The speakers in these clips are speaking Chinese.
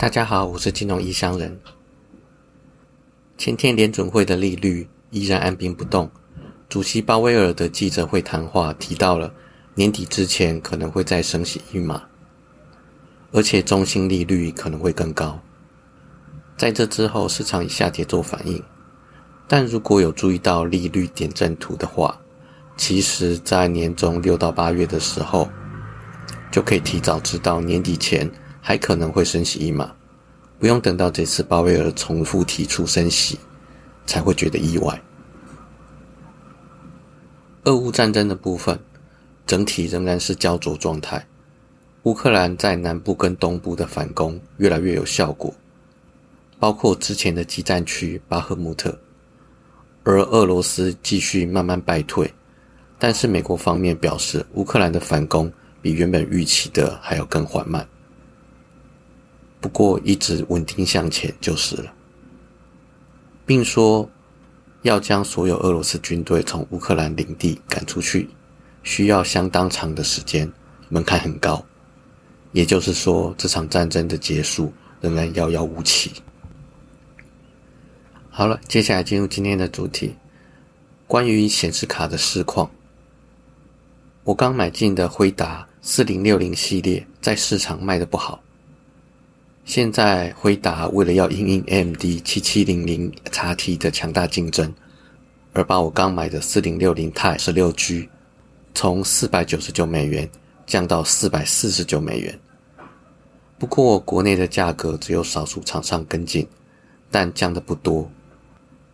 大家好，我是金融异乡人。前天联准会的利率依然按兵不动，主席鲍威尔的记者会谈话提到了年底之前可能会再升息一码，而且中心利率可能会更高。在这之后，市场以下跌做反应。但如果有注意到利率点阵图的话，其实在年中六到八月的时候，就可以提早知道年底前。还可能会升息一码，不用等到这次鲍威尔重复提出升息，才会觉得意外。俄乌战争的部分，整体仍然是焦灼状态。乌克兰在南部跟东部的反攻越来越有效果，包括之前的激战区巴赫穆特，而俄罗斯继续慢慢败退。但是美国方面表示，乌克兰的反攻比原本预期的还要更缓慢。不过一直稳定向前就是了，并说要将所有俄罗斯军队从乌克兰领地赶出去，需要相当长的时间，门槛很高。也就是说，这场战争的结束仍然遥遥无期。好了，接下来进入今天的主题，关于显示卡的市况。我刚买进的辉达四零六零系列在市场卖的不好。现在辉达为了要应应 AMD 七七零零 XT 的强大竞争，而把我刚买的四零六零 Ti 十六 G 从四百九十九美元降到四百四十九美元。不过国内的价格只有少数厂商跟进，但降的不多，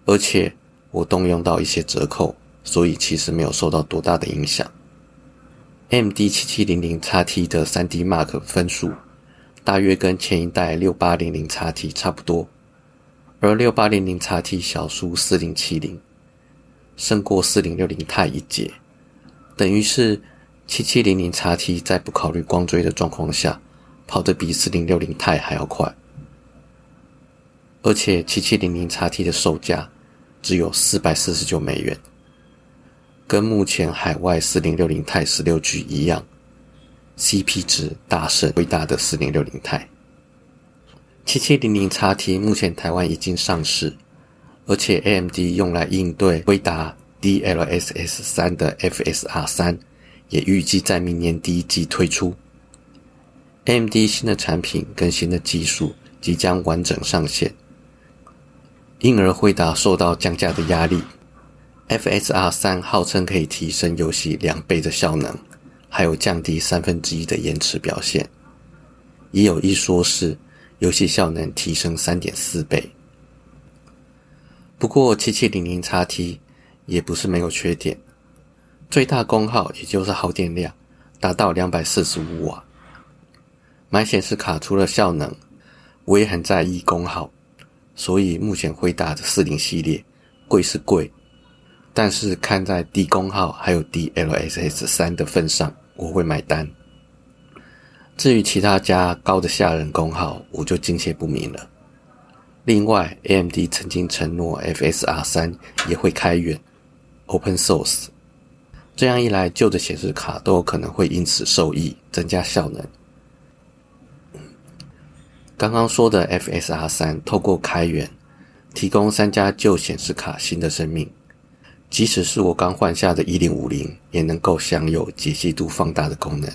而且我动用到一些折扣，所以其实没有受到多大的影响。AMD 七七零零 XT 的三 D Mark 分数。大约跟前一代六八零零 XT 差不多，而六八零零 XT 小输四零七零，胜过四零六零钛一截，等于是七七零零 XT 在不考虑光追的状况下，跑得比四零六零钛还要快，而且七七零零 XT 的售价只有四百四十九美元，跟目前海外四零六零钛十六 G 一样。CP 值大胜伟大的四零六零钛，七七零零 XT 目前台湾已经上市，而且 AMD 用来应对威达 DLSS 三的 FSR 三也预计在明年第一季推出。AMD 新的产品跟新的技术即将完整上线，因而惠达受到降价的压力。FSR 三号称可以提升游戏两倍的效能。还有降低三分之一的延迟表现，也有一说是游戏效能提升三点四倍。不过七七零零 XT 也不是没有缺点，最大功耗也就是耗电量达到两百四十五瓦。买显示卡除了效能，我也很在意功耗，所以目前回答的四零系列贵是贵，但是看在低功耗还有 DLSS 三的份上。我会买单。至于其他家高的吓人功耗，我就敬谢不明了。另外，AMD 曾经承诺 FSR 三也会开源 Open Source，这样一来，旧的显示卡都有可能会因此受益，增加效能。刚刚说的 FSR 三透过开源，提供三家旧显示卡新的生命。即使是我刚换下的一零五零，也能够享有解析度放大的功能。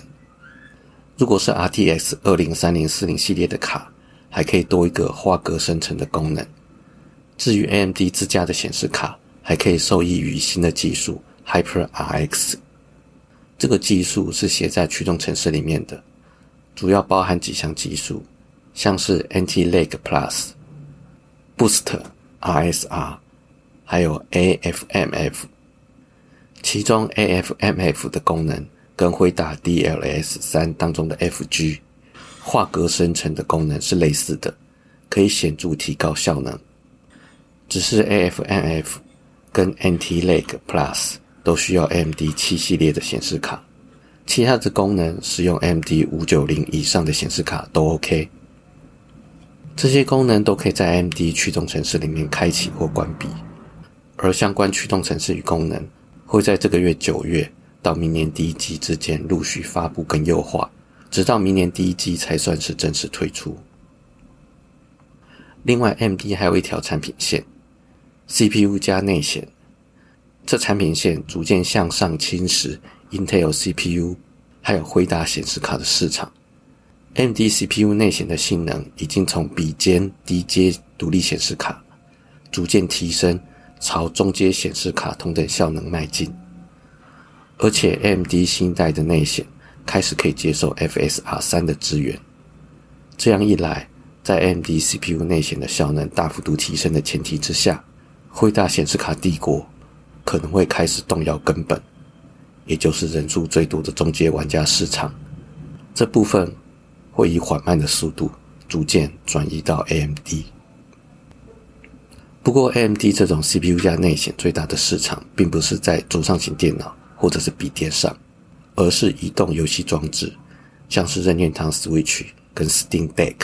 如果是 RTX 二零三零四零系列的卡，还可以多一个画格生成的功能。至于 AMD 自家的显示卡，还可以受益于新的技术 HyperRX。这个技术是写在驱动程式里面的，主要包含几项技术，像是 Anti-Lag Plus、Boost RSR。还有 AFMF，其中 AFMF 的功能跟辉达 DLS 三当中的 FG 画格生成的功能是类似的，可以显著提高效能。只是 AFMF 跟 NTLag Plus 都需要 MD 七系列的显示卡，其他的功能使用 MD 五九零以上的显示卡都 OK。这些功能都可以在 MD 驱动程式里面开启或关闭。而相关驱动程式与功能会在这个月九月到明年第一季之间陆续发布跟优化，直到明年第一季才算是正式推出。另外，MD 还有一条产品线，CPU 加内显。这产品线逐渐向上侵蚀 Intel CPU，还有辉达显示卡的市场。M D C P U 内显的性能已经从比肩低阶独立显示卡，逐渐提升，朝中阶显示卡同等效能迈进。而且，AMD 新一代的内显开始可以接受 FSR 三的支援。这样一来，在 AMD CPU 内显的效能大幅度提升的前提之下，辉大显示卡帝国。可能会开始动摇根本，也就是人数最多的中阶玩家市场，这部分会以缓慢的速度逐渐转移到 AMD。不过，AMD 这种 CPU 加内显最大的市场，并不是在桌上型电脑或者是笔电上，而是移动游戏装置，像是任天堂 Switch 跟 Steam Deck。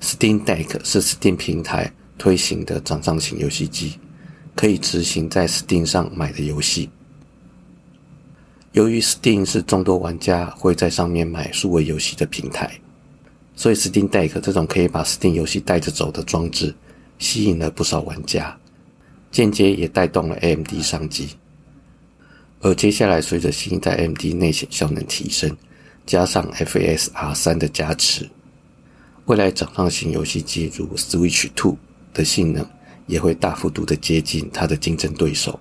Steam Deck 是 Steam 平台推行的掌上型游戏机。可以执行在 Steam 上买的游戏。由于 Steam 是众多玩家会在上面买数位游戏的平台，所以 Steam Deck 这种可以把 Steam 游戏带着走的装置，吸引了不少玩家，间接也带动了 AMD 商机。而接下来随着新一代 AMD 内显效能提升，加上 FSR 三的加持，未来掌上型游戏机如 Switch Two 的性能。也会大幅度的接近它的竞争对手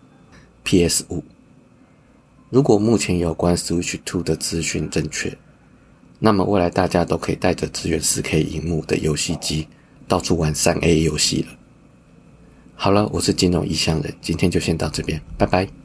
PS 五。如果目前有关 Switch Two 的资讯正确，那么未来大家都可以带着支援 4K 荧幕的游戏机到处玩三 A 游戏了。好了，我是金融异乡人，今天就先到这边，拜拜。